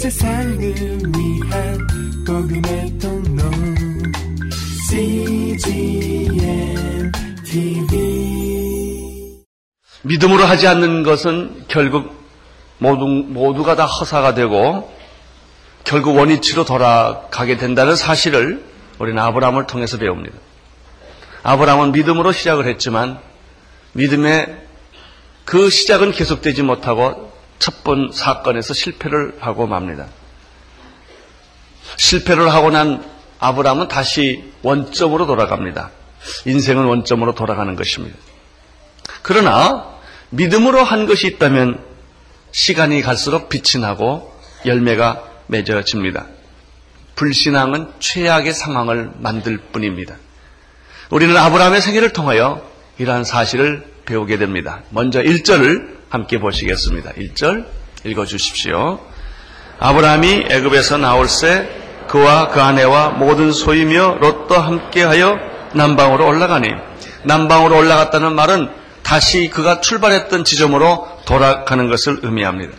세상을 위한 복음의 통로 CGM TV 믿음으로 하지 않는 것은 결국 모두, 모두가 다 허사가 되고 결국 원위치로 돌아가게 된다는 사실을 우리는 아브라함을 통해서 배웁니다. 아브라함은 믿음으로 시작을 했지만 믿음의 그 시작은 계속되지 못하고 첫 번 사건에서 실패를 하고 맙니다. 실패를 하고 난 아브라함은 다시 원점으로 돌아갑니다. 인생은 원점으로 돌아가는 것입니다. 그러나 믿음으로 한 것이 있다면 시간이 갈수록 빛이 나고 열매가 맺어집니다. 불신앙은 최악의 상황을 만들 뿐입니다. 우리는 아브라함의 생애를 통하여 이러한 사실을 배우게 됩니다. 먼저 1절을 함께 보시겠습니다. 1절 읽어 주십시오. 아브라함이 애굽에서 나올 새 그와 그 아내와 모든 소이며 롯도 함께하여 남방으로 올라가니 남방으로 올라갔다는 말은 다시 그가 출발했던 지점으로 돌아가는 것을 의미합니다.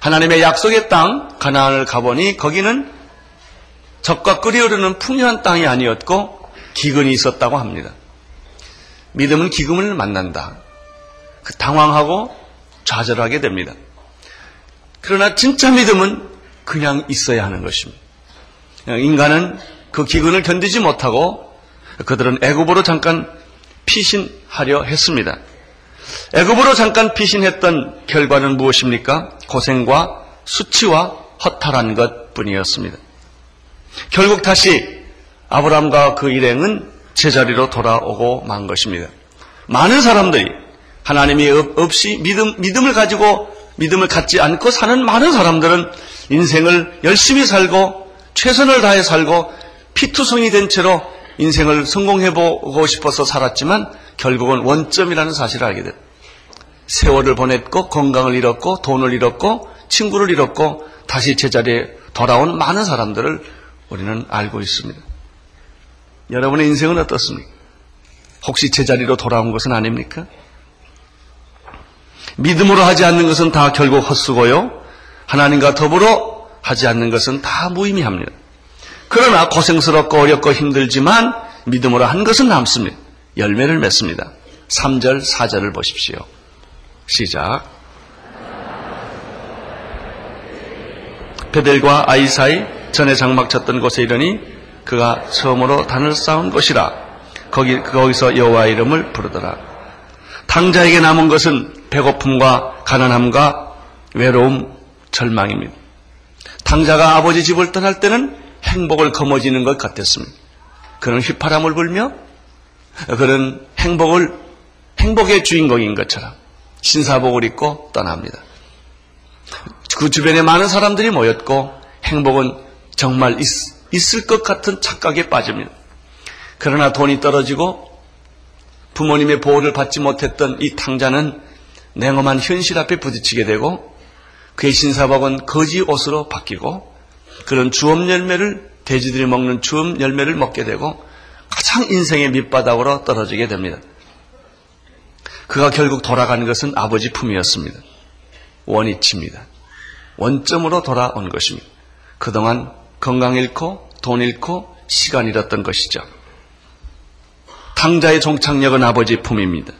하나님의 약속의 땅 가나안을 가보니 거기는 적과 끓이 흐르는 풍요한 땅이 아니었고 기근이 있었다고 합니다. 믿음은 기금을 만난다. 그 당황하고 좌절하게 됩니다. 그러나 진짜 믿음은 그냥 있어야 하는 것입니다. 인간은 그 기근을 견디지 못하고 그들은 애굽으로 잠깐 피신하려 했습니다. 애굽으로 잠깐 피신했던 결과는 무엇입니까? 고생과 수치와 허탈한 것뿐이었습니다. 결국 다시 아브라함과 그 일행은 제자리로 돌아오고 만 것입니다. 많은 사람들이 하나님이 없이 믿음, 믿음을 가지고 믿음을 갖지 않고 사는 많은 사람들은 인생을 열심히 살고 최선을 다해 살고 피투성이 된 채로 인생을 성공해보고 싶어서 살았지만 결국은 원점이라는 사실을 알게 됩니다. 세월을 보냈고 건강을 잃었고 돈을 잃었고 친구를 잃었고 다시 제자리에 돌아온 많은 사람들을 우리는 알고 있습니다. 여러분의 인생은 어떻습니까? 혹시 제자리로 돌아온 것은 아닙니까? 믿음으로 하지 않는 것은 다 결국 헛수고요. 하나님과 더불어 하지 않는 것은 다 무의미합니다. 그러나 고생스럽고 어렵고 힘들지만 믿음으로 한 것은 남습니다. 열매를 맺습니다. 3절, 4절을 보십시오. 시작. 베델과 아이 사이 전에 장막 쳤던 곳에 이르니 그가 처음으로 단을 쌓은 곳이라 거기 거기서 여호와 이름을 부르더라. 당자에게 남은 것은 배고픔과 가난함과 외로움, 절망입니다. 당자가 아버지 집을 떠날 때는 행복을 거머쥐는 것 같았습니다. 그는 휘파람을 불며 그는 행복을 행복의 주인공인 것처럼 신사복을 입고 떠납니다. 그 주변에 많은 사람들이 모였고 행복은 정말 있, 을것 같은 착각에 빠집니다. 그러나 돈이 떨어지고 부모님의 보호를 받지 못했던 이 탕자는 냉엄한 현실 앞에 부딪히게 되고 그의 신사복은 거지 옷으로 바뀌고 그런 주업 열매를 돼지들이 먹는 주업 열매를 먹게 되고 가장 인생의 밑바닥으로 떨어지게 됩니다. 그가 결국 돌아가는 것은 아버지 품이었습니다. 원위치입니다. 원점으로 돌아온 것입니다. 그동안 건강 잃고 돈 잃고 시간 잃었던 것이죠. 탕자의 종착역은 아버지 품입니다.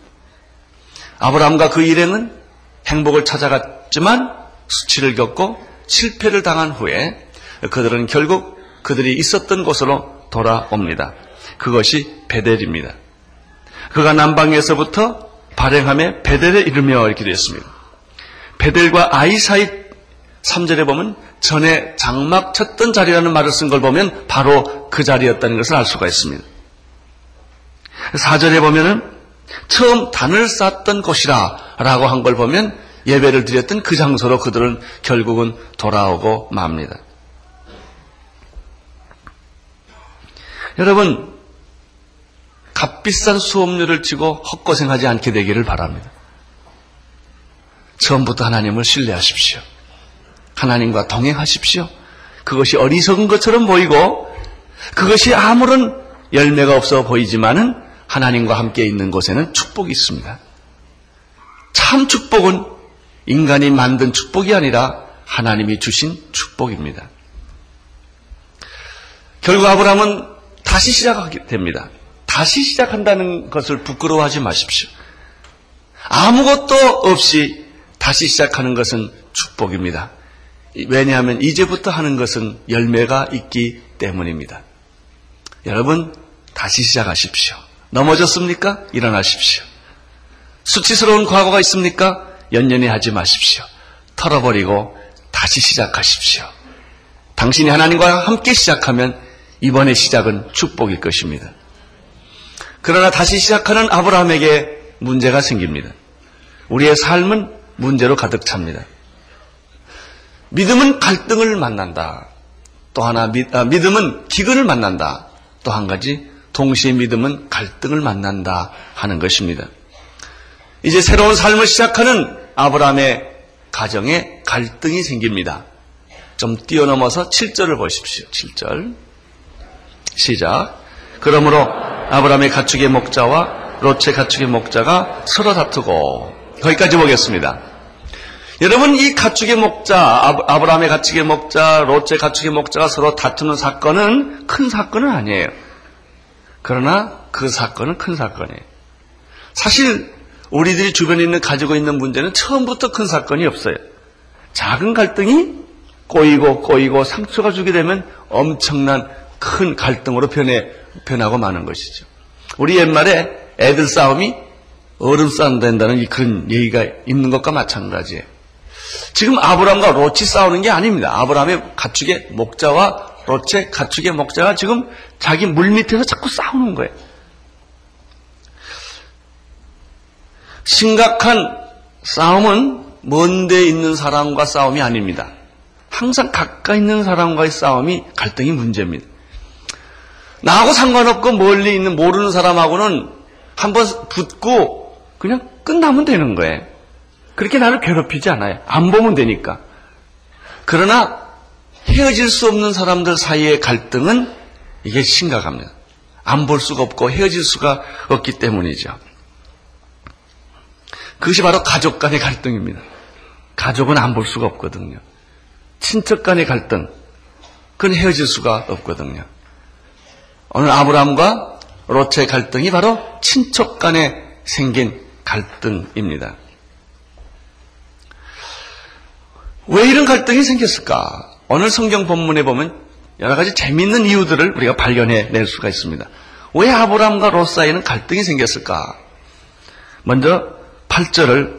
아브라함과 그 일행은 행복을 찾아갔지만 수치를 겪고 실패를 당한 후에 그들은 결국 그들이 있었던 곳으로 돌아옵니다. 그것이 베델입니다. 그가 남방에서부터 발행함에 베델에 이르며 이렇게 되었습니다. 베델과 아이 사이 3절에 보면 전에 장막 쳤던 자리라는 말을 쓴 걸 보면 바로 그 자리였다는 것을 알 수가 있습니다. 4절에 보면은 처음 단을 쌓던 곳이라 라고 한 걸 보면 예배를 드렸던 그 장소로 그들은 결국은 돌아오고 맙니다. 여러분, 값비싼 수업료를 치고 헛고생하지 않게 되기를 바랍니다. 처음부터 하나님을 신뢰하십시오. 하나님과 동행하십시오. 그것이 어리석은 것처럼 보이고 그것이 아무런 열매가 없어 보이지만은 하나님과 함께 있는 곳에는 축복이 있습니다. 참 축복은 인간이 만든 축복이 아니라 하나님이 주신 축복입니다. 결국 아브라함은 다시 시작하게 됩니다. 다시 시작한다는 것을 부끄러워하지 마십시오. 아무것도 없이 다시 시작하는 것은 축복입니다. 왜냐하면 이제부터 하는 것은 열매가 있기 때문입니다. 여러분, 다시 시작하십시오. 넘어졌습니까? 일어나십시오. 수치스러운 과거가 있습니까? 연연히 하지 마십시오. 털어버리고 다시 시작하십시오. 당신이 하나님과 함께 시작하면 이번의 시작은 축복일 것입니다. 그러나 다시 시작하는 아브라함에게 문제가 생깁니다. 우리의 삶은 문제로 가득 찹니다. 믿음은 갈등을 만난다. 또 하나 아, 믿음은 기근을 만난다. 또 한 가지 동시에 믿음은 갈등을 만난다 하는 것입니다. 이제 새로운 삶을 시작하는 아브라함의 가정에 갈등이 생깁니다. 좀 뛰어넘어서 7절을 보십시오. 7절. 시작. 그러므로 아브라함의 가축의 목자와 롯의 가축의 목자가 서로 다투고 거기까지 보겠습니다. 여러분 이 가축의 목자 아브라함의 가축의 목자 롯의 가축의 목자가 서로 다투는 사건은 큰 사건은 아니에요. 그러나 그 사건은 큰 사건이에요. 사실 우리들이 주변에 있는 가지고 있는 문제는 처음부터 큰 사건이 없어요. 작은 갈등이 꼬이고 꼬이고 상처가 주게 되면 엄청난 큰 갈등으로 변해 변하고 마는 것이죠. 우리 옛말에 애들 싸움이 어른 싸움 된다는 그런 얘기가 있는 것과 마찬가지예요. 지금 아브라함과 롯이 싸우는 게 아닙니다. 아브라함의 가축의 목자와 롯의 가축의 목자가 지금 자기 물 밑에서 자꾸 싸우는 거예요. 심각한 싸움은 먼데 있는 사람과 싸움이 아닙니다. 항상 가까이 있는 사람과의 싸움이 갈등이 문제입니다. 나하고 상관없고 멀리 있는 모르는 사람하고는 한번 붙고 그냥 끝나면 되는 거예요. 그렇게 나를 괴롭히지 않아요. 안 보면 되니까. 그러나 헤어질 수 없는 사람들 사이의 갈등은 이게 심각합니다. 안 볼 수가 없고 헤어질 수가 없기 때문이죠. 그것이 바로 가족 간의 갈등입니다. 가족은 안 볼 수가 없거든요. 친척 간의 갈등, 그건 헤어질 수가 없거든요. 오늘 아브라함과 롯의 갈등이 바로 친척 간에 생긴 갈등입니다. 왜 이런 갈등이 생겼을까? 오늘 성경 본문에 보면 여러 가지 재미있는 이유들을 우리가 발견해 낼 수가 있습니다. 왜 아브라함과 롯 사이에는 갈등이 생겼을까? 먼저 8절을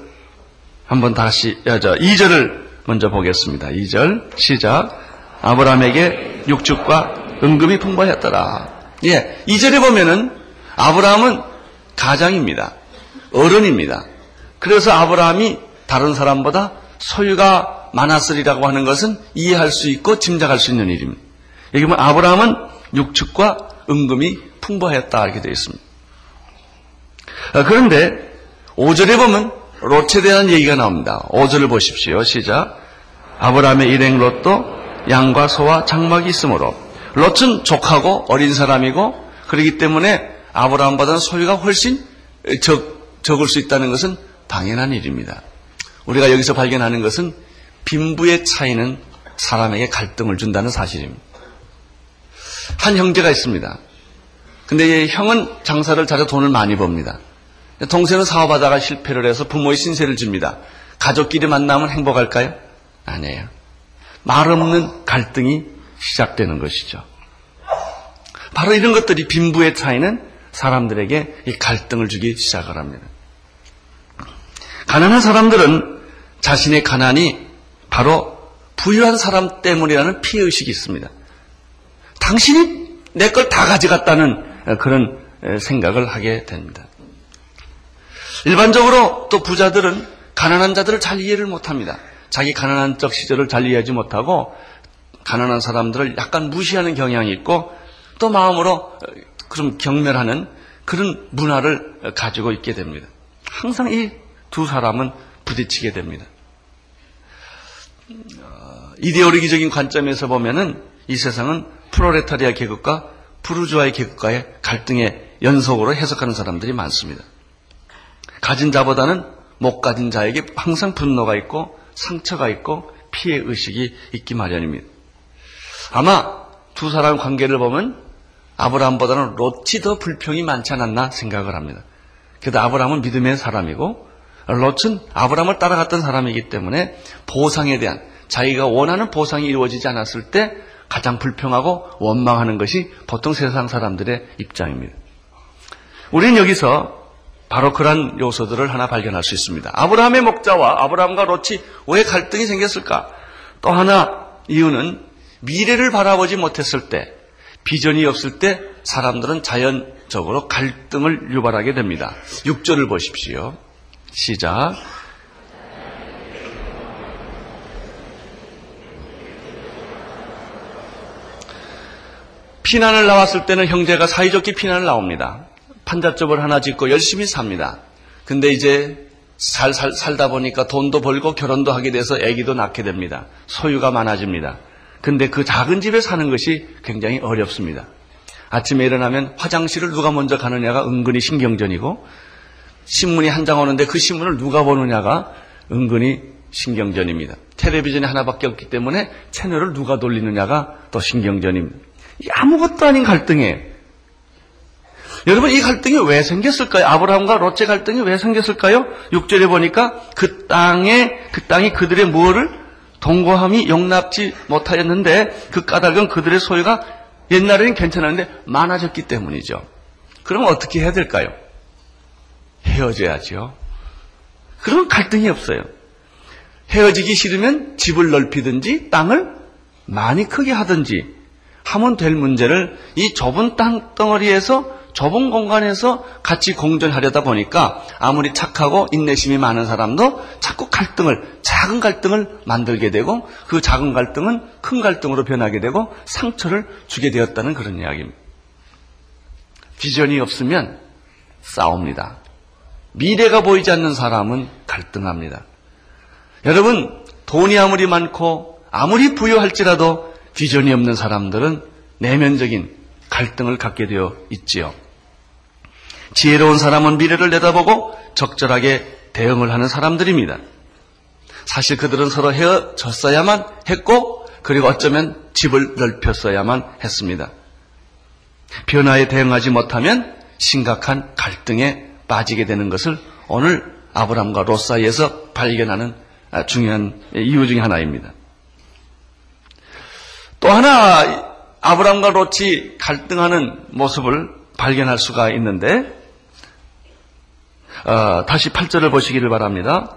한번 다시, 저 2절을 먼저 보겠습니다. 2절 시작. 아브라함에게 육축과 은금이 풍부하였더라. 예, 2절에 보면은 아브라함은 가장입니다. 어른입니다. 그래서 아브라함이 다른 사람보다 소유가 많았으리라고 하는 것은 이해할 수 있고 짐작할 수 있는 일입니다. 여기 보면 아브라함은 육축과 은금이 풍부하였다 이렇게 되어 있습니다. 아, 그런데 5절에 보면 롯에 대한 얘기가 나옵니다. 5절을 보십시오. 시작. 아브라함의 일행 롯도 양과 소와 장막이 있으므로 롯은 족하고 어린 사람이고 그렇기 때문에 아브라함보다는 소유가 훨씬 적, 적을 수 있다는 것은 당연한 일입니다. 우리가 여기서 발견하는 것은 빈부의 차이는 사람에게 갈등을 준다는 사실입니다. 한 형제가 있습니다. 근데 형은 장사를 잘해 돈을 많이 법니다. 동생은 사업하다가 실패를 해서 부모의 신세를 집니다. 가족끼리 만나면 행복할까요? 아니에요. 말 없는 갈등이 시작되는 것이죠. 바로 이런 것들이 빈부의 차이는 사람들에게 이 갈등을 주기 시작을 합니다. 가난한 사람들은 자신의 가난이 바로 부유한 사람 때문이라는 피해의식이 있습니다. 당신이 내 걸 다 가져갔다는 그런 생각을 하게 됩니다. 일반적으로 또 부자들은 가난한 자들을 잘 이해를 못합니다. 자기 가난한 적 시절을 잘 이해하지 못하고 가난한 사람들을 약간 무시하는 경향이 있고 또 마음으로 그럼 경멸하는 그런 문화를 가지고 있게 됩니다. 항상 이 두 사람은 부딪히게 됩니다. 어, 이데올로기적인 관점에서 보면은 이 세상은 프로레타리아 계급과 부르주아의 계급과의 갈등의 연속으로 해석하는 사람들이 많습니다. 가진 자보다는 못 가진 자에게 항상 분노가 있고 상처가 있고 피해 의식이 있기 마련입니다. 아마 두 사람 관계를 보면 아브라함보다는 롯이 더 불평이 많지 않았나 생각을 합니다. 그래도 아브라함은 믿음의 사람이고 롯은 아브라함을 따라갔던 사람이기 때문에 보상에 대한 자기가 원하는 보상이 이루어지지 않았을 때 가장 불평하고 원망하는 것이 보통 세상 사람들의 입장입니다. 우리는 여기서 바로 그런 요소들을 하나 발견할 수 있습니다. 아브라함의 목자와 아브라함과 롯이 왜 갈등이 생겼을까? 또 하나 이유는 미래를 바라보지 못했을 때, 비전이 없을 때 사람들은 자연적으로 갈등을 유발하게 됩니다. 6절을 보십시오. 시작. 피난을 나왔을 때는 형제가 사이좋게 피난을 나옵니다. 판잣집을 하나 짓고 열심히 삽니다. 근데 이제 살, 살, 살다 보니까 돈도 벌고 결혼도 하게 돼서 아기도 낳게 됩니다. 소유가 많아집니다. 근데 그 작은 집에 사는 것이 굉장히 어렵습니다. 아침에 일어나면 화장실을 누가 먼저 가느냐가 은근히 신경전이고 신문이 한 장 오는데 그 신문을 누가 보느냐가 은근히 신경전입니다. 텔레비전이 하나밖에 없기 때문에 채널을 누가 돌리느냐가 또 신경전입니다. 아무것도 아닌 갈등이에요. 여러분 이 갈등이 왜 생겼을까요? 아브라함과 롯의 갈등이 왜 생겼을까요? 6절에 보니까 그 땅에 그 땅이 그들의 무엇을 동거함이 용납지 못하였는데 그 까닭은 그들의 소유가 옛날에는 괜찮았는데 많아졌기 때문이죠. 그럼 어떻게 해야 될까요? 헤어져야죠. 그러면 갈등이 없어요. 헤어지기 싫으면 집을 넓히든지 땅을 많이 크게 하든지 하면 될 문제를 이 좁은 땅 덩어리에서 좁은 공간에서 같이 공존하려다 보니까 아무리 착하고 인내심이 많은 사람도 자꾸 갈등을, 작은 갈등을 만들게 되고 그 작은 갈등은 큰 갈등으로 변하게 되고 상처를 주게 되었다는 그런 이야기입니다. 비전이 없으면 싸웁니다. 미래가 보이지 않는 사람은 갈등합니다. 여러분, 돈이 아무리 많고 아무리 부유할지라도 비전이 없는 사람들은 내면적인 갈등을 갖게 되어 있지요. 지혜로운 사람은 미래를 내다보고 적절하게 대응을 하는 사람들입니다. 사실 그들은 서로 헤어졌어야만 했고, 그리고 어쩌면 집을 넓혔어야만 했습니다. 변화에 대응하지 못하면 심각한 갈등에 빠지게 되는 것을 오늘 아브람과 롯 사이에서 발견하는 중요한 이유 중의 하나입니다. 또 하나 아브람과 롯이 갈등하는 모습을 발견할 수가 있는데 어, 다시 8절을 보시기를 바랍니다.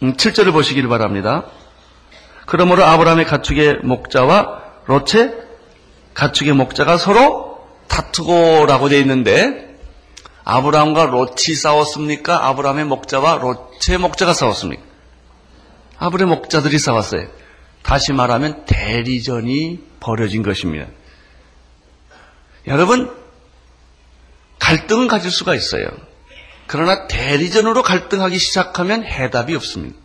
7절을 음, 보시기를 바랍니다. 그러므로 아브라함의 가축의 목자와 롯의 가축의 목자가 서로 다투고라고 되어 있는데 아브라함과 롯이 싸웠습니까? 아브라함의 목자와 롯의 목자가 싸웠습니까? 아브라함의 목자들이 싸웠어요. 다시 말하면 대리전이 벌어진 것입니다. 여러분, 갈등은 가질 수가 있어요. 그러나 대리전으로 갈등하기 시작하면 해답이 없습니다.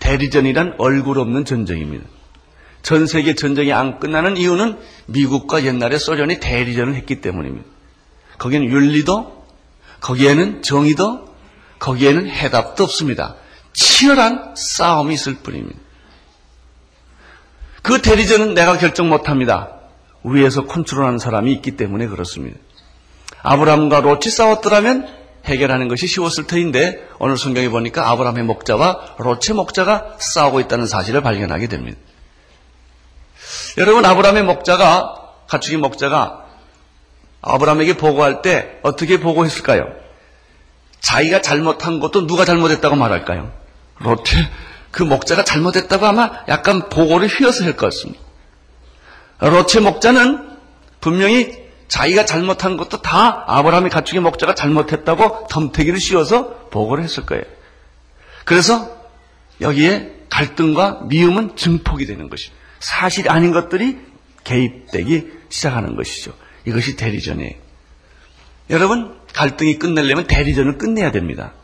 대리전이란 얼굴 없는 전쟁입니다. 전 세계 전쟁이 안 끝나는 이유는 미국과 옛날에 소련이 대리전을 했기 때문입니다. 거기는 윤리도, 거기에는 정의도, 거기에는 해답도 없습니다. 치열한 싸움이 있을 뿐입니다. 그 대리전은 내가 결정 못합니다. 위에서 컨트롤하는 사람이 있기 때문에 그렇습니다. 아브라함과 롯이 싸웠더라면 해결하는 것이 쉬웠을 터인데 오늘 성경에 보니까 아브라함의 목자와 롯의 목자가 싸우고 있다는 사실을 발견하게 됩니다. 여러분 아브라함의 목자가 가축의 목자가 아브라함에게 보고할 때 어떻게 보고했을까요? 자기가 잘못한 것도 누가 잘못했다고 말할까요? 롯의 그 목자가 잘못했다고 아마 약간 보고를 휘어서 할 것 같습니다. 롯의 목자는 분명히 자기가 잘못한 것도 다 아브라함의 가축의 목자가 잘못했다고 덤태기를 씌워서 보고를 했을 거예요. 그래서 여기에 갈등과 미움은 증폭이 되는 것이죠. 사실 아닌 것들이 개입되기 시작하는 것이죠. 이것이 대리전이에요. 여러분, 갈등이 끝내려면 대리전을 끝내야 됩니다.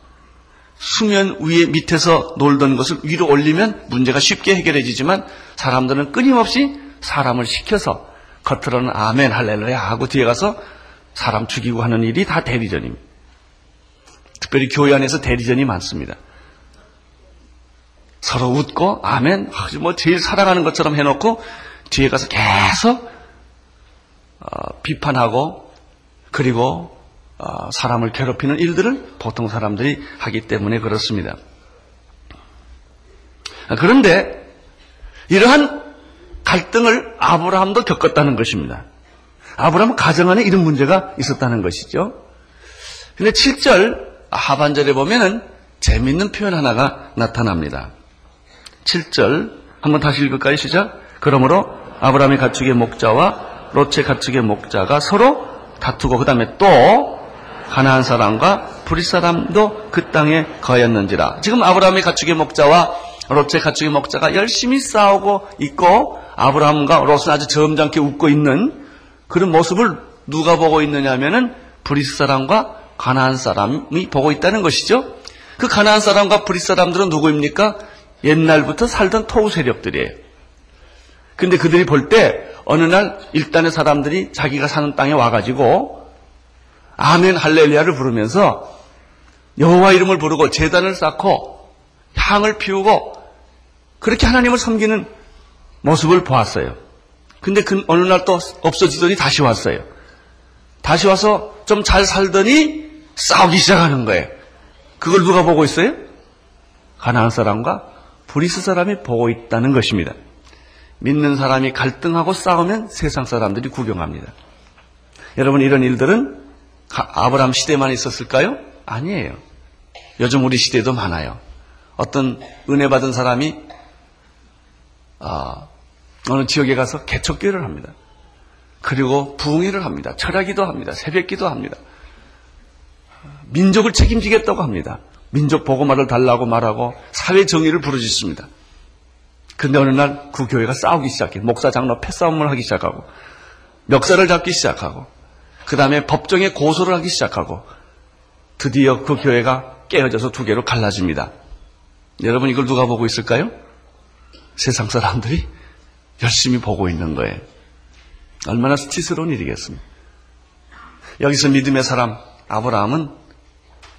수면 위에 밑에서 놀던 것을 위로 올리면 문제가 쉽게 해결해지지만 사람들은 끊임없이 사람을 시켜서 겉으로는 아멘 할렐루야 하고 뒤에 가서 사람 죽이고 하는 일이 다 대리전입니다. 특별히 교회 안에서 대리전이 많습니다. 서로 웃고 아멘 아주 뭐 제일 사랑하는 것처럼 해놓고 뒤에 가서 계속 어, 비판하고 그리고 어, 사람을 괴롭히는 일들을 보통 사람들이 하기 때문에 그렇습니다. 그런데 이러한 갈등을 아브라함도 겪었다는 것입니다. 아브라함 가정 안에 이런 문제가 있었다는 것이죠. 근데 7절 하반절에 보면은 재밌는 표현 하나가 나타납니다. 7절 한번 다시 읽을까요? 시작. 그러므로 아브라함의 가축의 목자와 롯의 가축의 목자가 서로 다투고 그 다음에 또 가나안 사람과 브리 사람도 그 땅에 거였는지라. 지금 아브라함의 가축의 목자와 롯의 가축의 목자가 열심히 싸우고 있고 아브라함과 롯은 아주 점잖게 웃고 있는 그런 모습을 누가 보고 있느냐 하면은 브리스 사람과 가나안 사람이 보고 있다는 것이죠. 그 가나안 사람과 브리스 사람들은 누구입니까? 옛날부터 살던 토호 세력들이에요. 근데 그들이 볼 때 어느 날 일단의 사람들이 자기가 사는 땅에 와가지고 아멘 할렐루야를 부르면서 여호와 이름을 부르고 제단을 쌓고 향을 피우고 그렇게 하나님을 섬기는 모습을 보았어요. 근데 그 어느 날 또 없어지더니 다시 왔어요. 다시 와서 좀 잘 살더니 싸우기 시작하는 거예요. 그걸 누가 보고 있어요? 가나안 사람과 브리스 사람이 보고 있다는 것입니다. 믿는 사람이 갈등하고 싸우면 세상 사람들이 구경합니다. 여러분 이런 일들은 아브라함 시대만 있었을까요? 아니에요. 요즘 우리 시대도 많아요. 어떤 은혜 받은 사람이 아, 어느 지역에 가서 개척교회를 합니다. 그리고 부흥회를 합니다. 철야기도 합니다. 새벽기도 합니다. 민족을 책임지겠다고 합니다. 민족 보고말을 달라고 말하고 사회 정의를 부르짖습니다. 근데 어느 날 그 교회가 싸우기 시작해. 목사 장로 패싸움을 하기 시작하고 멱살을 잡기 시작하고 그 다음에 법정에 고소를 하기 시작하고 드디어 그 교회가 깨어져서 두 개로 갈라집니다. 여러분 이걸 누가 보고 있을까요? 세상 사람들이 열심히 보고 있는 거예요. 얼마나 수치스러운 일이겠습니까? 여기서 믿음의 사람 아브라함은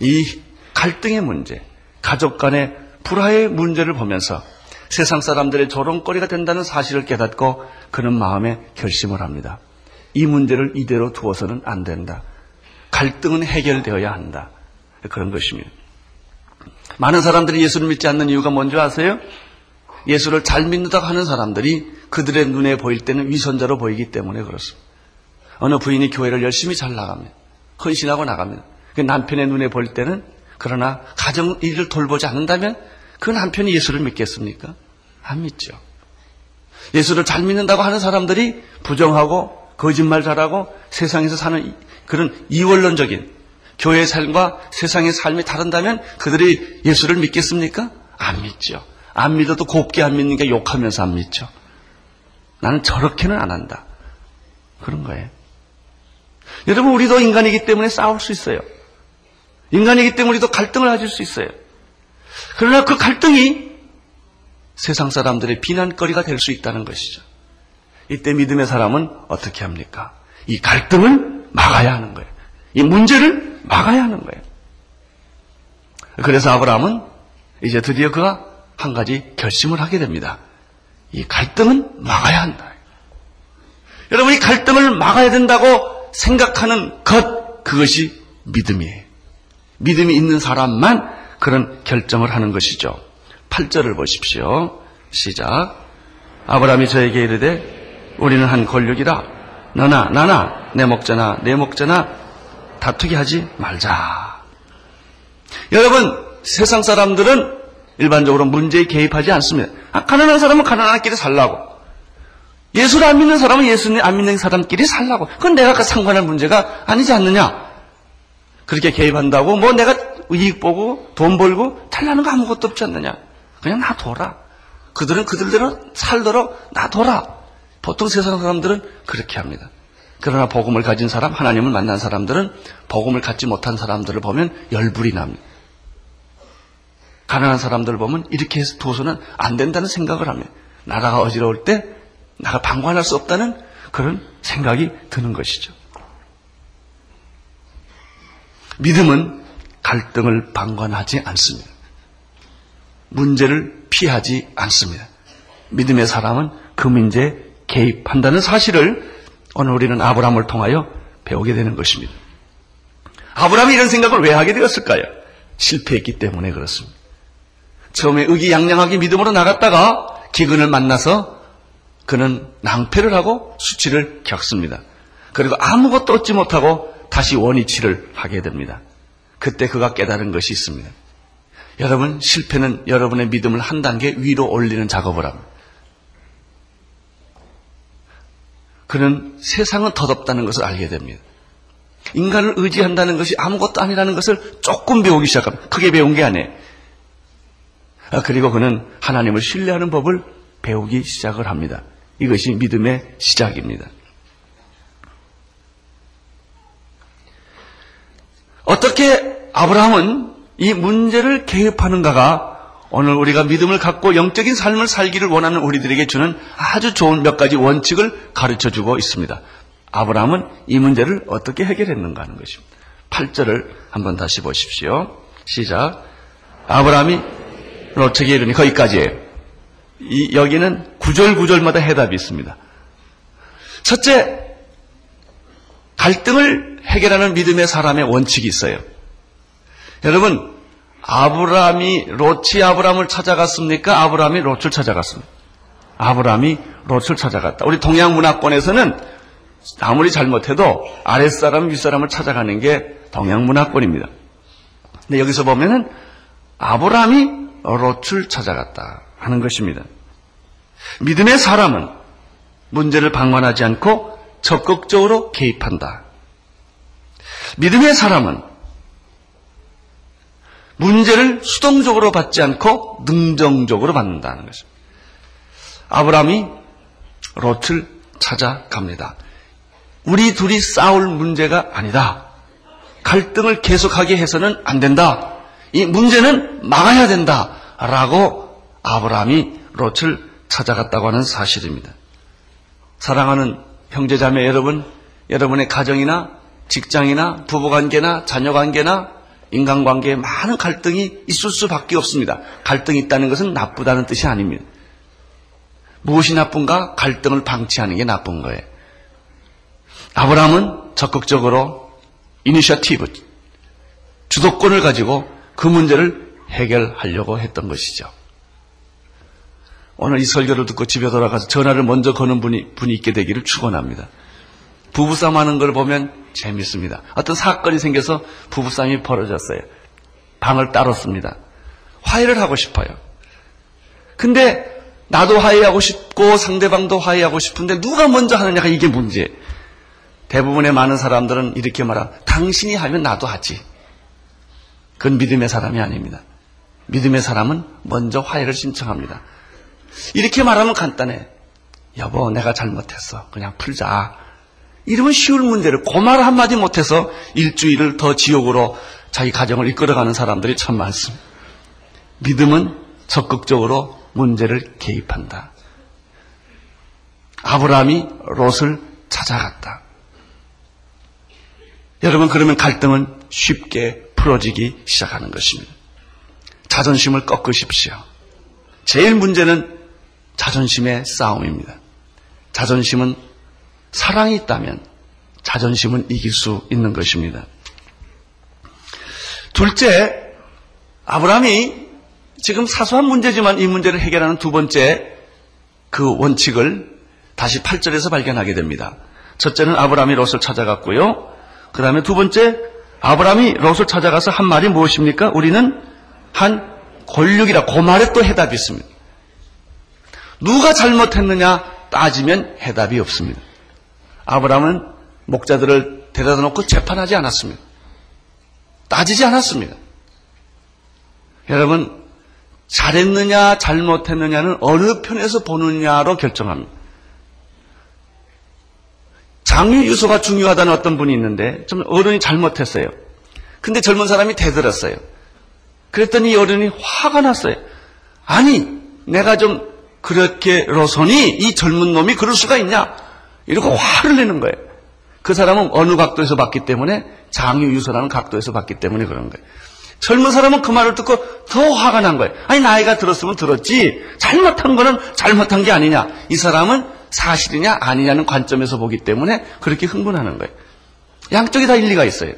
이 갈등의 문제, 가족 간의 불화의 문제를 보면서 세상 사람들의 조롱거리가 된다는 사실을 깨닫고 그는 마음에 결심을 합니다. 이 문제를 이대로 두어서는 안 된다. 갈등은 해결되어야 한다. 그런 것입니다. 많은 사람들이 예수를 믿지 않는 이유가 뭔지 아세요? 예수를 잘 믿는다고 하는 사람들이 그들의 눈에 보일 때는 위선자로 보이기 때문에 그렇습니다. 어느 부인이 교회를 열심히 잘 나갑니다. 헌신하고 나갑니다. 그 남편의 눈에 보일 때는 그러나 가정 일을 돌보지 않는다면 그 남편이 예수를 믿겠습니까? 안 믿죠. 예수를 잘 믿는다고 하는 사람들이 부정하고 거짓말 잘하고 세상에서 사는 그런 이원론적인 교회 삶과 세상의 삶이 다른다면 그들이 예수를 믿겠습니까? 안 믿죠. 안 믿어도 곱게 안 믿는 게 욕하면서 안 믿죠. 나는 저렇게는 안 한다. 그런 거예요. 여러분, 우리도 인간이기 때문에 싸울 수 있어요. 인간이기 때문에 우리도 갈등을 가질 수 있어요. 그러나 그 갈등이 세상 사람들의 비난거리가 될 수 있다는 것이죠. 이때 믿음의 사람은 어떻게 합니까? 이 갈등을 막아야 하는 거예요. 이 문제를 막아야 하는 거예요. 그래서 아브라함은 이제 드디어 그가 한 가지 결심을 하게 됩니다. 이 갈등은 막아야 한다. 여러분, 이 갈등을 막아야 된다고 생각하는 것, 그것이 믿음이에요. 믿음이 있는 사람만 그런 결정을 하는 것이죠. 8절을 보십시오. 시작. 아브라함이 저에게 이르되 우리는 한 권력이라 너나 나나 내 목자나 내 목자나 다투게 하지 말자. 여러분 세상 사람들은 일반적으로 문제에 개입하지 않습니다. 아, 가난한 사람은 가난한 길에 살라고. 예수를 안 믿는 사람은 예수님 안 믿는 사람끼리 살라고. 그건 내가 그 상관할 문제가 아니지 않느냐. 그렇게 개입한다고 뭐 내가 이익 보고 돈 벌고 탈라는 거 아무것도 없지 않느냐. 그냥 놔둬라. 그들은 그들대로 살도록 놔둬라. 보통 세상 사람들은 그렇게 합니다. 그러나 복음을 가진 사람, 하나님을 만난 사람들은 복음을 갖지 못한 사람들을 보면 열불이 납니다. 가난한 사람들 을 보면 이렇게 해서 둬서는 안 된다는 생각을 합니다. 나라가 어지러울 때 나가 방관할 수 없다는 그런 생각이 드는 것이죠. 믿음은 갈등을 방관하지 않습니다. 문제를 피하지 않습니다. 믿음의 사람은 그 문제에 개입한다는 사실을 오늘 우리는 아브라함을 통하여 배우게 되는 것입니다. 아브라함이 이런 생각을 왜 하게 되었을까요? 실패했기 때문에 그렇습니다. 처음에 의기양양하게 믿음으로 나갔다가 기근을 만나서 그는 낭패를 하고 수치를 겪습니다. 그리고 아무것도 얻지 못하고 다시 원위치를 하게 됩니다. 그때 그가 깨달은 것이 있습니다. 여러분, 실패는 여러분의 믿음을 한 단계 위로 올리는 작업을 합니다. 그는 세상은 덧없다는 것을 알게 됩니다. 인간을 의지한다는 것이 아무것도 아니라는 것을 조금 배우기 시작합니다. 크게 배운 게 아니에요. 아, 그리고 그는 하나님을 신뢰하는 법을 배우기 시작을 합니다. 이것이 믿음의 시작입니다. 어떻게 아브라함은 이 문제를 개입하는가가 오늘 우리가 믿음을 갖고 영적인 삶을 살기를 원하는 우리들에게 주는 아주 좋은 몇 가지 원칙을 가르쳐 주고 있습니다. 아브라함은 이 문제를 어떻게 해결했는가 하는 것입니다. 8절을 한번 다시 보십시오. 시작. 아브라함이 로책에 이르니 거기까지예요. 이, 여기는 구절 구절마다 해답이 있습니다. 첫째, 갈등을 해결하는 믿음의 사람의 원칙이 있어요. 여러분, 아브라함이 롯이 아브라함을 찾아갔습니까? 아브라함이 롯을 찾아갔습니다. 아브라함이 롯을 찾아갔다. 우리 동양 문화권에서는 아무리 잘못해도 아랫사람, 윗사람을 찾아가는 게 동양 문화권입니다. 근데 여기서 보면은 아브라함이 롯을 찾아갔다 하는 것입니다. 믿음의 사람은 문제를 방관하지 않고 적극적으로 개입한다. 믿음의 사람은 문제를 수동적으로 받지 않고 능정적으로 받는다는 것입니다. 아브라함이 롯을 찾아갑니다. 우리 둘이 싸울 문제가 아니다. 갈등을 계속하게 해서는 안 된다. 이 문제는 막아야 된다. 라고 아브라함이 롯을 찾아갔다고 하는 사실입니다. 사랑하는 형제자매 여러분, 여러분의 가정이나 직장이나 부부관계나 자녀관계나 인간관계에 많은 갈등이 있을 수밖에 없습니다. 갈등이 있다는 것은 나쁘다는 뜻이 아닙니다. 무엇이 나쁜가? 갈등을 방치하는 게 나쁜 거예요. 아브라함은 적극적으로 이니셔티브, 주도권을 가지고 그 문제를 해결하려고 했던 것이죠. 오늘 이 설교를 듣고 집에 돌아가서 전화를 먼저 거는 분이, 분이 있게 되기를 축원합니다. 부부싸움 하는 걸 보면 재밌습니다. 어떤 사건이 생겨서 부부싸움이 벌어졌어요. 방을 따로 씁니다. 화해를 하고 싶어요. 근데 나도 화해하고 싶고 상대방도 화해하고 싶은데 누가 먼저 하느냐가 이게 문제예요. 대부분의 많은 사람들은 이렇게 말하 당신이 하면 나도 하지. 그건 믿음의 사람이 아닙니다. 믿음의 사람은 먼저 화해를 신청합니다. 이렇게 말하면 간단해. 여보, 내가 잘못했어. 그냥 풀자. 이러면 쉬울 문제를 그말 한마디 못해서 일주일을 더 지옥으로 자기 가정을 이끌어가는 사람들이 참 많습니다. 믿음은 적극적으로 문제를 개입한다. 아브라함이 롯을 찾아갔다. 여러분 그러면 갈등은 쉽게 풀어지기 시작하는 것입니다. 자존심을 꺾으십시오. 제일 문제는 자존심의 싸움입니다. 자존심은 사랑이 있다면 자존심은 이길 수 있는 것입니다. 둘째, 아브라함이 지금 사소한 문제지만 이 문제를 해결하는 두 번째 그 원칙을 다시 8절에서 발견하게 됩니다. 첫째는 아브라함이 롯을 찾아갔고요. 그 다음에 두 번째, 아브라함이 롯을 찾아가서 한 말이 무엇입니까? 우리는 한 권력이라 그 말에 또 해답이 있습니다. 누가 잘못했느냐 따지면 해답이 없습니다. 아브라함은 목자들을 데려다 놓고 재판하지 않았습니다. 따지지 않았습니다. 여러분, 잘했느냐, 잘못했느냐는 어느 편에서 보느냐로 결정합니다. 장유 유서가 중요하다는 어떤 분이 있는데, 좀 어른이 잘못했어요. 근데 젊은 사람이 대들었어요. 그랬더니 어른이 화가 났어요. 아니, 내가 좀 그렇게 로선이 이 젊은 놈이 그럴 수가 있냐? 이러고 화를 내는 거예요. 그 사람은 어느 각도에서 봤기 때문에 장유 유서라는 각도에서 봤기 때문에 그런 거예요. 젊은 사람은 그 말을 듣고 더 화가 난 거예요. 아니 나이가 들었으면 들었지 잘못한 거는 잘못한 게 아니냐. 이 사람은 사실이냐 아니냐는 관점에서 보기 때문에 그렇게 흥분하는 거예요. 양쪽이 다 일리가 있어요.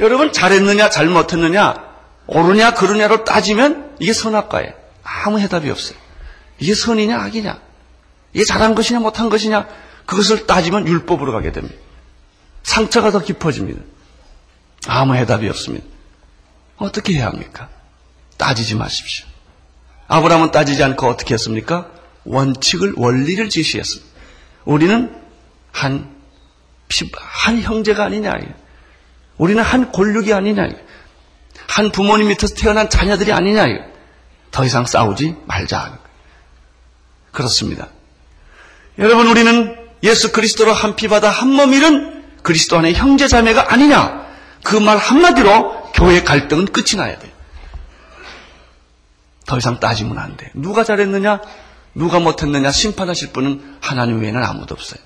여러분 잘했느냐 잘못했느냐 옳으냐 그르냐로 따지면 이게 선악과예요. 아무 해답이 없어요. 이게 선이냐 악이냐 이게 잘한 것이냐 못한 것이냐 그것을 따지면 율법으로 가게 됩니다. 상처가 더 깊어집니다. 아무 해답이 없습니다. 어떻게 해야 합니까? 따지지 마십시오. 아브라함은 따지지 않고 어떻게 했습니까? 원칙을, 원리를 지시했습니다. 우리는 한, 한 형제가 아니냐. 우리는 한 골육이 아니냐. 한 부모님 밑에서 태어난 자녀들이 아니냐. 더 이상 싸우지 말자. 그렇습니다. 여러분, 우리는 예수 그리스도로 한 피받아 한 몸이는 그리스도 안에 형제 자매가 아니냐. 그 말 한마디로 교회 갈등은 끝이 나야 돼. 더 이상 따지면 안 돼. 누가 잘했느냐, 누가 못했느냐 심판하실 분은 하나님 외에는 아무도 없어요.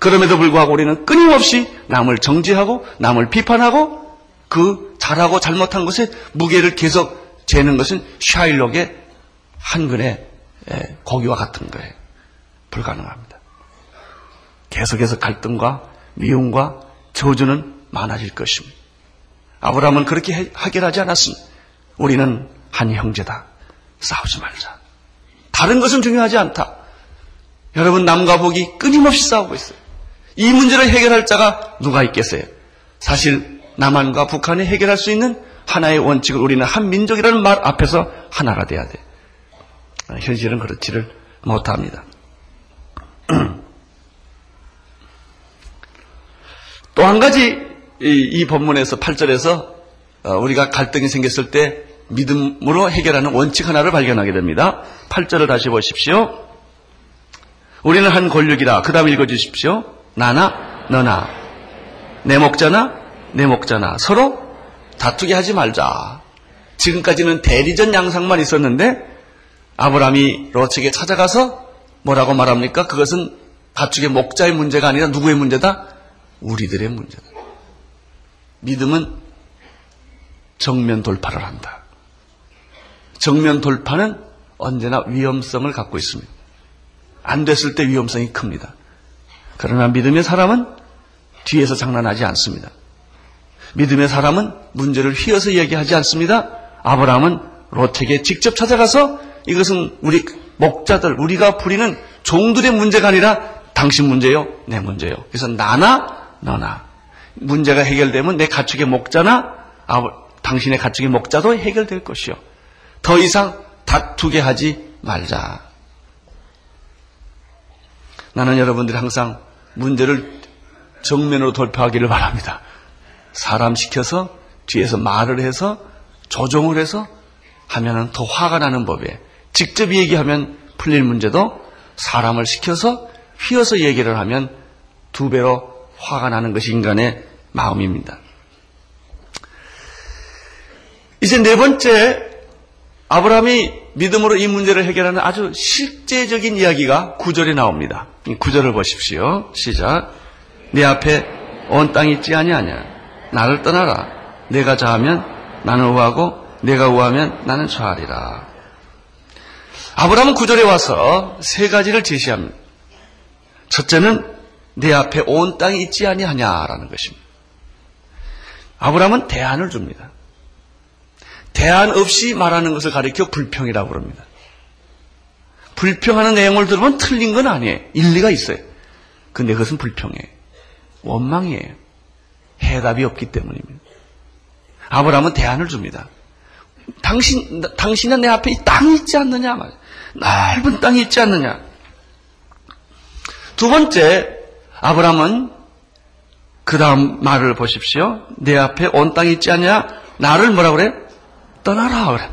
그럼에도 불구하고 우리는 끊임없이 남을 정지하고 남을 비판하고 그 잘하고 잘못한 것에 무게를 계속 재는 것은 샤일록의 한 근의 고기와 같은 거예요. 불가능합니다. 계속해서 갈등과 미움과 저주는 많아질 것입니다. 아브라함은 그렇게 하결하지 않았습니다. 우리는 한 형제다. 싸우지 말자. 다른 것은 중요하지 않다. 여러분 남과 북이 끊임없이 싸우고 있어요. 이 문제를 해결할 자가 누가 있겠어요? 사실 남한과 북한이 해결할 수 있는 하나의 원칙을 우리는 한 민족이라는 말 앞에서 하나가 돼야 돼. 현실은 그렇지를 못합니다. 또 한 가지 이, 이 본문에서 8절에서 어, 우리가 갈등이 생겼을 때 믿음으로 해결하는 원칙 하나를 발견하게 됩니다. 8절을 다시 보십시오. 우리는 한 권력이라. 그 다음 읽어주십시오. 나나, 너나, 내 목자나, 내 목자나. 서로 다투게 하지 말자. 지금까지는 대리전 양상만 있었는데, 아브라함이 로츠에게 찾아가서 뭐라고 말합니까? 그것은 가축의 목자의 문제가 아니라 누구의 문제다? 우리들의 문제다. 믿음은 정면 돌파를 한다. 정면 돌파는 언제나 위험성을 갖고 있습니다. 안 됐을 때 위험성이 큽니다. 그러나 믿음의 사람은 뒤에서 장난하지 않습니다. 믿음의 사람은 문제를 휘어서 얘기하지 않습니다. 아브라함은 롯에게 직접 찾아가서 이것은 우리 목자들, 우리가 부리는 종들의 문제가 아니라 당신 문제요, 내 문제요. 그래서 나나 너나 문제가 해결되면 내 가축의 목자나 아, 당신의 가축의 목자도 해결될 것이요. 더 이상 다투게 하지 말자. 나는 여러분들이 항상 문제를 정면으로 돌파하기를 바랍니다. 사람 시켜서 뒤에서 말을 해서 조종을 해서 하면은 더 화가 나는 법에 직접 얘기하면 풀릴 문제도 사람을 시켜서 휘어서 얘기를 하면 두 배로 화가 나는 것이 인간의 마음입니다. 이제 네 번째 아브라함이 믿음으로 이 문제를 해결하는 아주 실제적인 이야기가 구절에 나옵니다. 구절을 보십시오. 시작. 네 앞에 온 땅이 있지 아니하냐. 나를 떠나라. 내가 좌하면 나는 우하고 내가 우하면 나는 좌하리라. 아브라함은 구절에 와서 세 가지를 제시합니다. 첫째는 내 앞에 온 땅이 있지 아니하냐라는 것입니다. 아브라함은 대안을 줍니다. 대안 없이 말하는 것을 가리켜 불평이라고 그럽니다. 불평하는 내용을 들으면 틀린 건 아니에요. 일리가 있어요. 근데 그것은 불평이에요. 원망이에요. 해답이 없기 때문입니다. 아브라함은 대안을 줍니다. 당신, 당신은 내 앞에 이 땅이 있지 않느냐? 넓은 땅이 있지 않느냐? 두 번째, 아브라함은 그 다음 말을 보십시오. 내 앞에 온 땅이 있지 않냐? 나를 뭐라 그래? 떠나라 그래.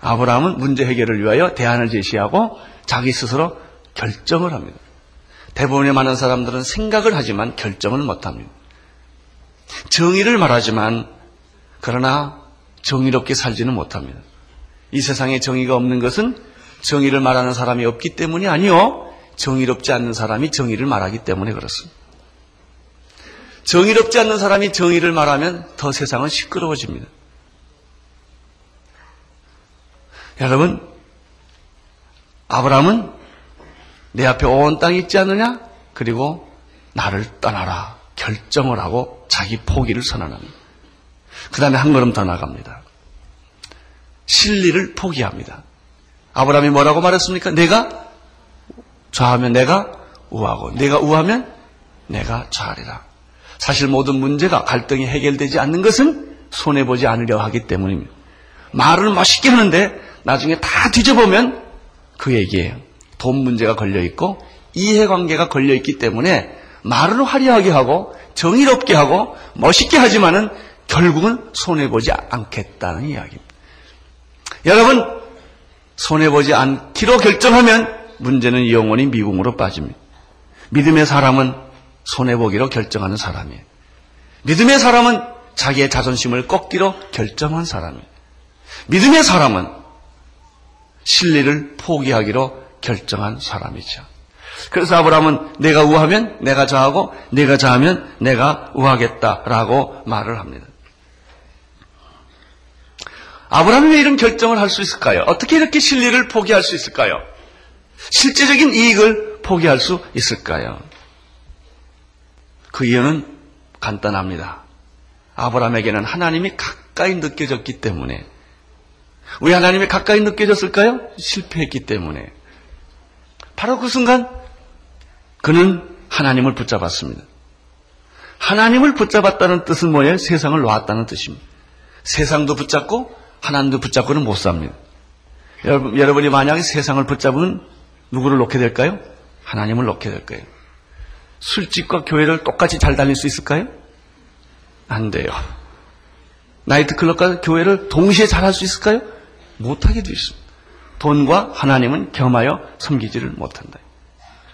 아브라함은 문제 해결을 위하여 대안을 제시하고 자기 스스로 결정을 합니다. 대부분의 많은 사람들은 생각을 하지만 결정을 못합니다. 정의를 말하지만 그러나 정의롭게 살지는 못합니다. 이 세상에 정의가 없는 것은 정의를 말하는 사람이 없기 때문이 아니요. 정의롭지 않는 사람이 정의를 말하기 때문에 그렇습니다. 정의롭지 않는 사람이 정의를 말하면 더 세상은 시끄러워집니다. 여러분, 아브라함은 내 앞에 온 땅이 있지 않느냐? 그리고 나를 떠나라. 결정을 하고 자기 포기를 선언합니다. 그 다음에 한 걸음 더 나갑니다. 진리를 포기합니다. 아브라함이 뭐라고 말했습니까? 내가 좌하면 내가 우하고 내가 우하면 내가 좌하리라. 사실 모든 문제가 갈등이 해결되지 않는 것은 손해보지 않으려 하기 때문입니다. 말을 멋있게 하는데 나중에 다 뒤져보면 그 얘기예요. 돈 문제가 걸려있고 이해관계가 걸려있기 때문에 말을 화려하게 하고 정의롭게 하고 멋있게 하지만은 결국은 손해보지 않겠다는 이야기입니다. 여러분, 손해보지 않기로 결정하면 문제는 영원히 미궁으로 빠집니다. 믿음의 사람은 손해보기로 결정하는 사람이에요. 믿음의 사람은 자기의 자존심을 꺾기로 결정한 사람이에요. 믿음의 사람은 진리를 포기하기로 결정한 사람이죠. 그래서 아브라함은 내가 우하면 내가 좌하고 내가 좌하면 내가 우하겠다라고 말을 합니다. 아브라함이 왜 이런 결정을 할 수 있을까요? 어떻게 이렇게 진리를 포기할 수 있을까요? 실제적인 이익을 포기할 수 있을까요? 그 이유는 간단합니다. 아브라함에게는 하나님이 가까이 느껴졌기 때문에 왜 하나님이 가까이 느껴졌을까요? 실패했기 때문에 바로 그 순간 그는 하나님을 붙잡았습니다. 하나님을 붙잡았다는 뜻은 뭐예요? 세상을 놓았다는 뜻입니다. 세상도 붙잡고 하나님도 붙잡고는 못 삽니다. 여러분, 여러분이 만약에 세상을 붙잡으면 누구를 놓게 될까요? 하나님을 놓게 될 거예요. 술집과 교회를 똑같이 잘 다닐 수 있을까요? 안 돼요. 나이트클럽과 교회를 동시에 잘 할 수 있을까요? 못하게 돼 있습니다. 돈과 하나님은 겸하여 섬기지를 못한다.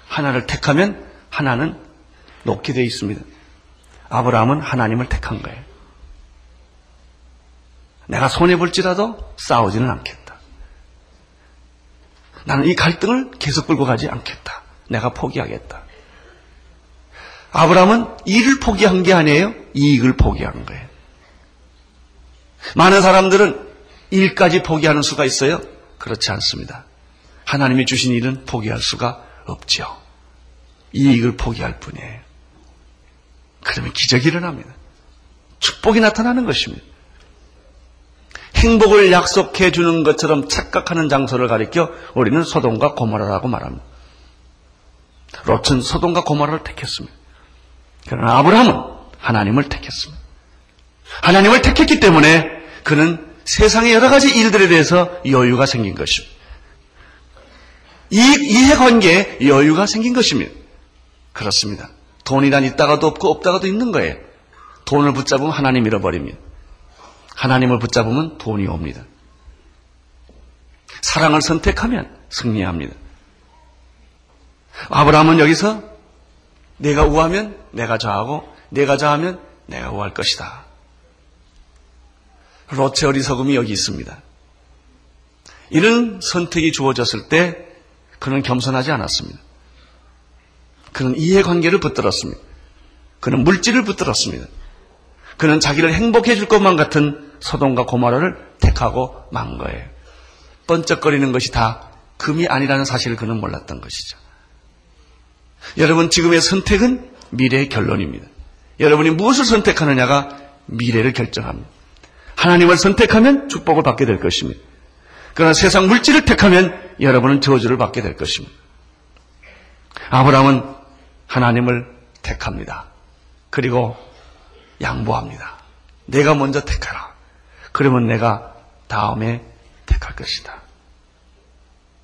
하나를 택하면 하나는 놓게 되어 있습니다. 아브라함은 하나님을 택한 거예요. 내가 손해볼지라도 싸우지는 않겠다. 나는 이 갈등을 계속 끌고 가지 않겠다. 내가 포기하겠다. 아브라함은 일을 포기한 게 아니에요. 이익을 포기한 거예요. 많은 사람들은 일까지 포기하는 수가 있어요. 그렇지 않습니다. 하나님이 주신 일은 포기할 수가 없죠. 이익을 포기할 뿐이에요. 그러면 기적이 일어납니다. 축복이 나타나는 것입니다. 행복을 약속해 주는 것처럼 착각하는 장소를 가리켜 우리는 소돔과 고모라라고 말합니다. 롯은 소돔과 고모라를 택했습니다. 그러나 아브라함은 하나님을 택했습니다. 하나님을 택했기 때문에 그는 세상의 여러 가지 일들에 대해서 여유가 생긴 것입니다. 이익, 이해관계에 여유가 생긴 것입니다. 그렇습니다. 돈이란 있다가도 없고 없다가도 있는 거예요. 돈을 붙잡으면 하나님 잃어버립니다. 하나님을 붙잡으면 돈이 옵니다. 사랑을 선택하면 승리합니다. 아브라함은 여기서 내가 우하면 내가 좌하고 내가 좌하면 내가 우할 것이다. 롯의 어리석음이 여기 있습니다. 이런 선택이 주어졌을 때 그는 겸손하지 않았습니다. 그는 이해관계를 붙들었습니다. 그는 물질을 붙들었습니다. 그는 자기를 행복해 줄 것만 같은 소돔과 고마라를 택하고 만 거예요. 번쩍거리는 것이 다 금이 아니라는 사실을 그는 몰랐던 것이죠. 여러분 지금의 선택은 미래의 결론입니다. 여러분이 무엇을 선택하느냐가 미래를 결정합니다. 하나님을 선택하면 축복을 받게 될 것입니다. 그러나 세상 물질을 택하면 여러분은 저주를 받게 될 것입니다. 아브라함은 하나님을 택합니다. 그리고 양보합니다. 내가 먼저 택하라. 그러면 내가 다음에 택할 것이다.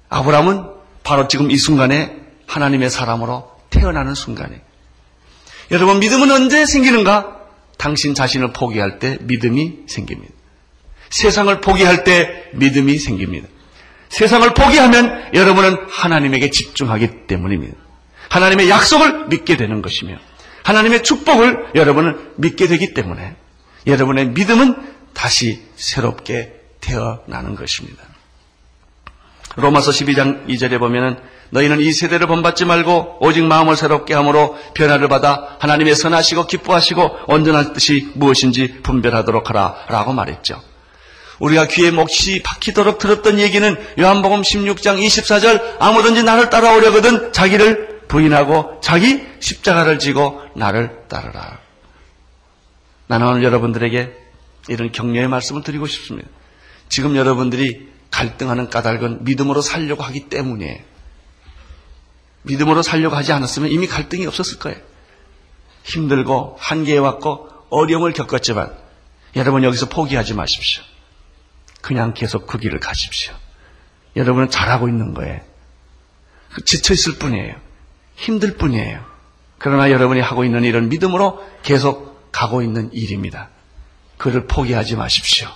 아브라함은 바로 지금 이 순간에 하나님의 사람으로 태어나는 순간에 여러분 믿음은 언제 생기는가? 당신 자신을 포기할 때 믿음이 생깁니다. 세상을 포기할 때 믿음이 생깁니다. 세상을 포기하면 여러분은 하나님에게 집중하기 때문입니다. 하나님의 약속을 믿게 되는 것이며 하나님의 축복을 여러분은 믿게 되기 때문에 여러분의 믿음은 다시 새롭게 태어나는 것입니다. 로마서 12장 2절에 보면은 너희는 이 세대를 본받지 말고 오직 마음을 새롭게 함으로 변화를 받아 하나님의 선하시고 기뻐하시고 온전한 뜻이 무엇인지 분별하도록 하라 라고 말했죠. 우리가 귀에 몫이 박히도록 들었던 얘기는 요한복음 16장 24절 아무든지 나를 따라오려거든 자기를 부인하고 자기 십자가를 지고 나를 따르라. 나는 오늘 여러분들에게 이런 격려의 말씀을 드리고 싶습니다. 지금 여러분들이 갈등하는 까닭은 믿음으로 살려고 하기 때문에 믿음으로 살려고 하지 않았으면 이미 갈등이 없었을 거예요. 힘들고 한계에 왔고 어려움을 겪었지만 여러분 여기서 포기하지 마십시오. 그냥 계속 그 길을 가십시오. 여러분은 잘하고 있는 거예요. 지쳐 있을 뿐이에요. 힘들 뿐이에요. 그러나 여러분이 하고 있는 일은 믿음으로 계속 가고 있는 일입니다. 그를 포기하지 마십시오.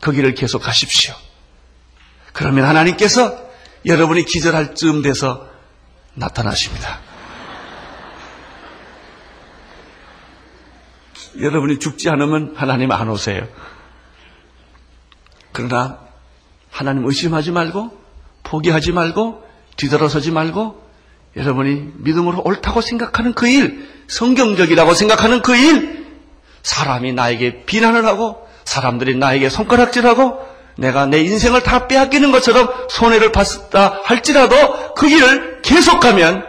그 길을 계속 가십시오. 그러면 하나님께서 여러분이 기절할 즈음 돼서 나타나십니다. 여러분이 죽지 않으면 하나님 안 오세요. 그러나 하나님 의심하지 말고 포기하지 말고 뒤돌아서지 말고 여러분이 믿음으로 옳다고 생각하는 그 일, 성경적이라고 생각하는 그 일, 사람이 나에게 비난을 하고 사람들이 나에게 손가락질하고 내가 내 인생을 다 빼앗기는 것처럼 손해를 봤다 할지라도 그 길을 계속 가면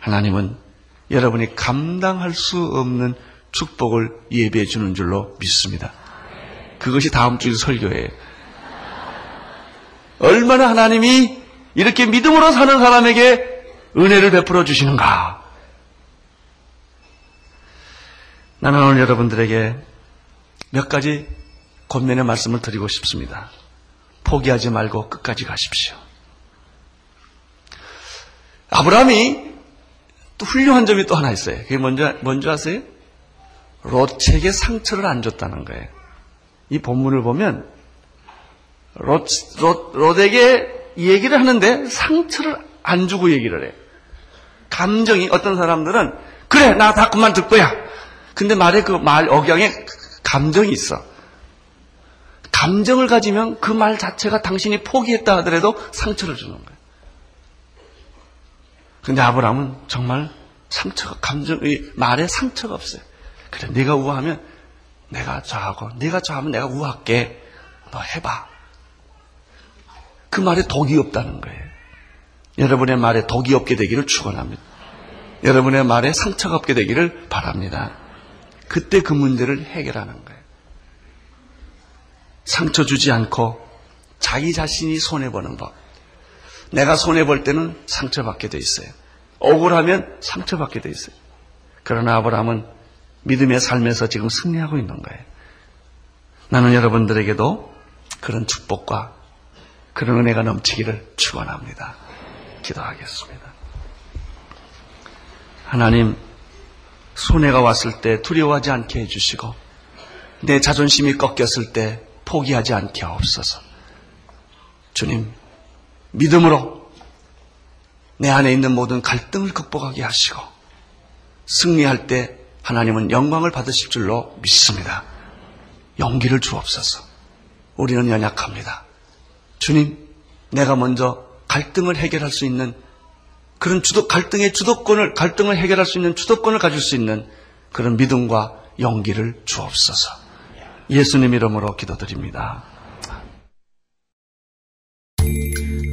하나님은 여러분이 감당할 수 없는 축복을 예배해 주는 줄로 믿습니다. 그것이 다음 주 설교예요. 얼마나 하나님이 이렇게 믿음으로 사는 사람에게 은혜를 베풀어 주시는가. 나는 오늘 여러분들에게 몇 가지 권면의 말씀을 드리고 싶습니다. 포기하지 말고 끝까지 가십시오. 아브라함이 또 훌륭한 점이 또 하나 있어요. 그게 뭔지, 뭔지 아세요? 롯에게 상처를 안 줬다는 거예요. 이 본문을 보면 롯, 롯, 롯에게 얘기를 하는데 상처를 안 주고 얘기를 해요. 감정이 어떤 사람들은 그래 나 다 그만 둘 거야. 근데 말에 그말 억양에 감정이 있어. 감정을 가지면 그 말 자체가 당신이 포기했다 하더라도 상처를 주는 거예요. 근데 아브라함은 정말 상처가 감정의 말에 상처가 없어요. 그래 네가 우하면 내가 저하고 네가 저하면 내가 우할게. 너 해봐. 그 말에 독이 없다는 거예요. 여러분의 말에 독이 없게 되기를 축원합니다. 여러분의 말에 상처가 없게 되기를 바랍니다. 그때 그 문제를 해결하는 거예요. 상처 주지 않고 자기 자신이 손해보는 법. 내가 손해볼 때는 상처받게 돼 있어요. 억울하면 상처받게 돼 있어요. 그러나 아브라함은 믿음의 삶에서 지금 승리하고 있는 거예요. 나는 여러분들에게도 그런 축복과 그런 은혜가 넘치기를 축원합니다. 기도하겠습니다. 하나님 손해가 왔을 때 두려워하지 않게 해주시고 내 자존심이 꺾였을 때 포기하지 않게 하옵소서. 주님 믿음으로 내 안에 있는 모든 갈등을 극복하게 하시고 승리할 때 하나님은 영광을 받으실 줄로 믿습니다. 용기를 주옵소서. 우리는 연약합니다. 주님, 내가 먼저 갈등을 해결할 수 있는 그런 주도, 갈등의 주도권을, 갈등을 해결할 수 있는 주도권을 가질 수 있는 그런 믿음과 용기를 주옵소서. 예수님 이름으로 기도드립니다.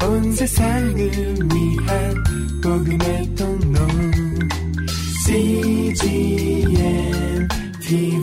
온 세상을 위한 복음의 통로 CGM TV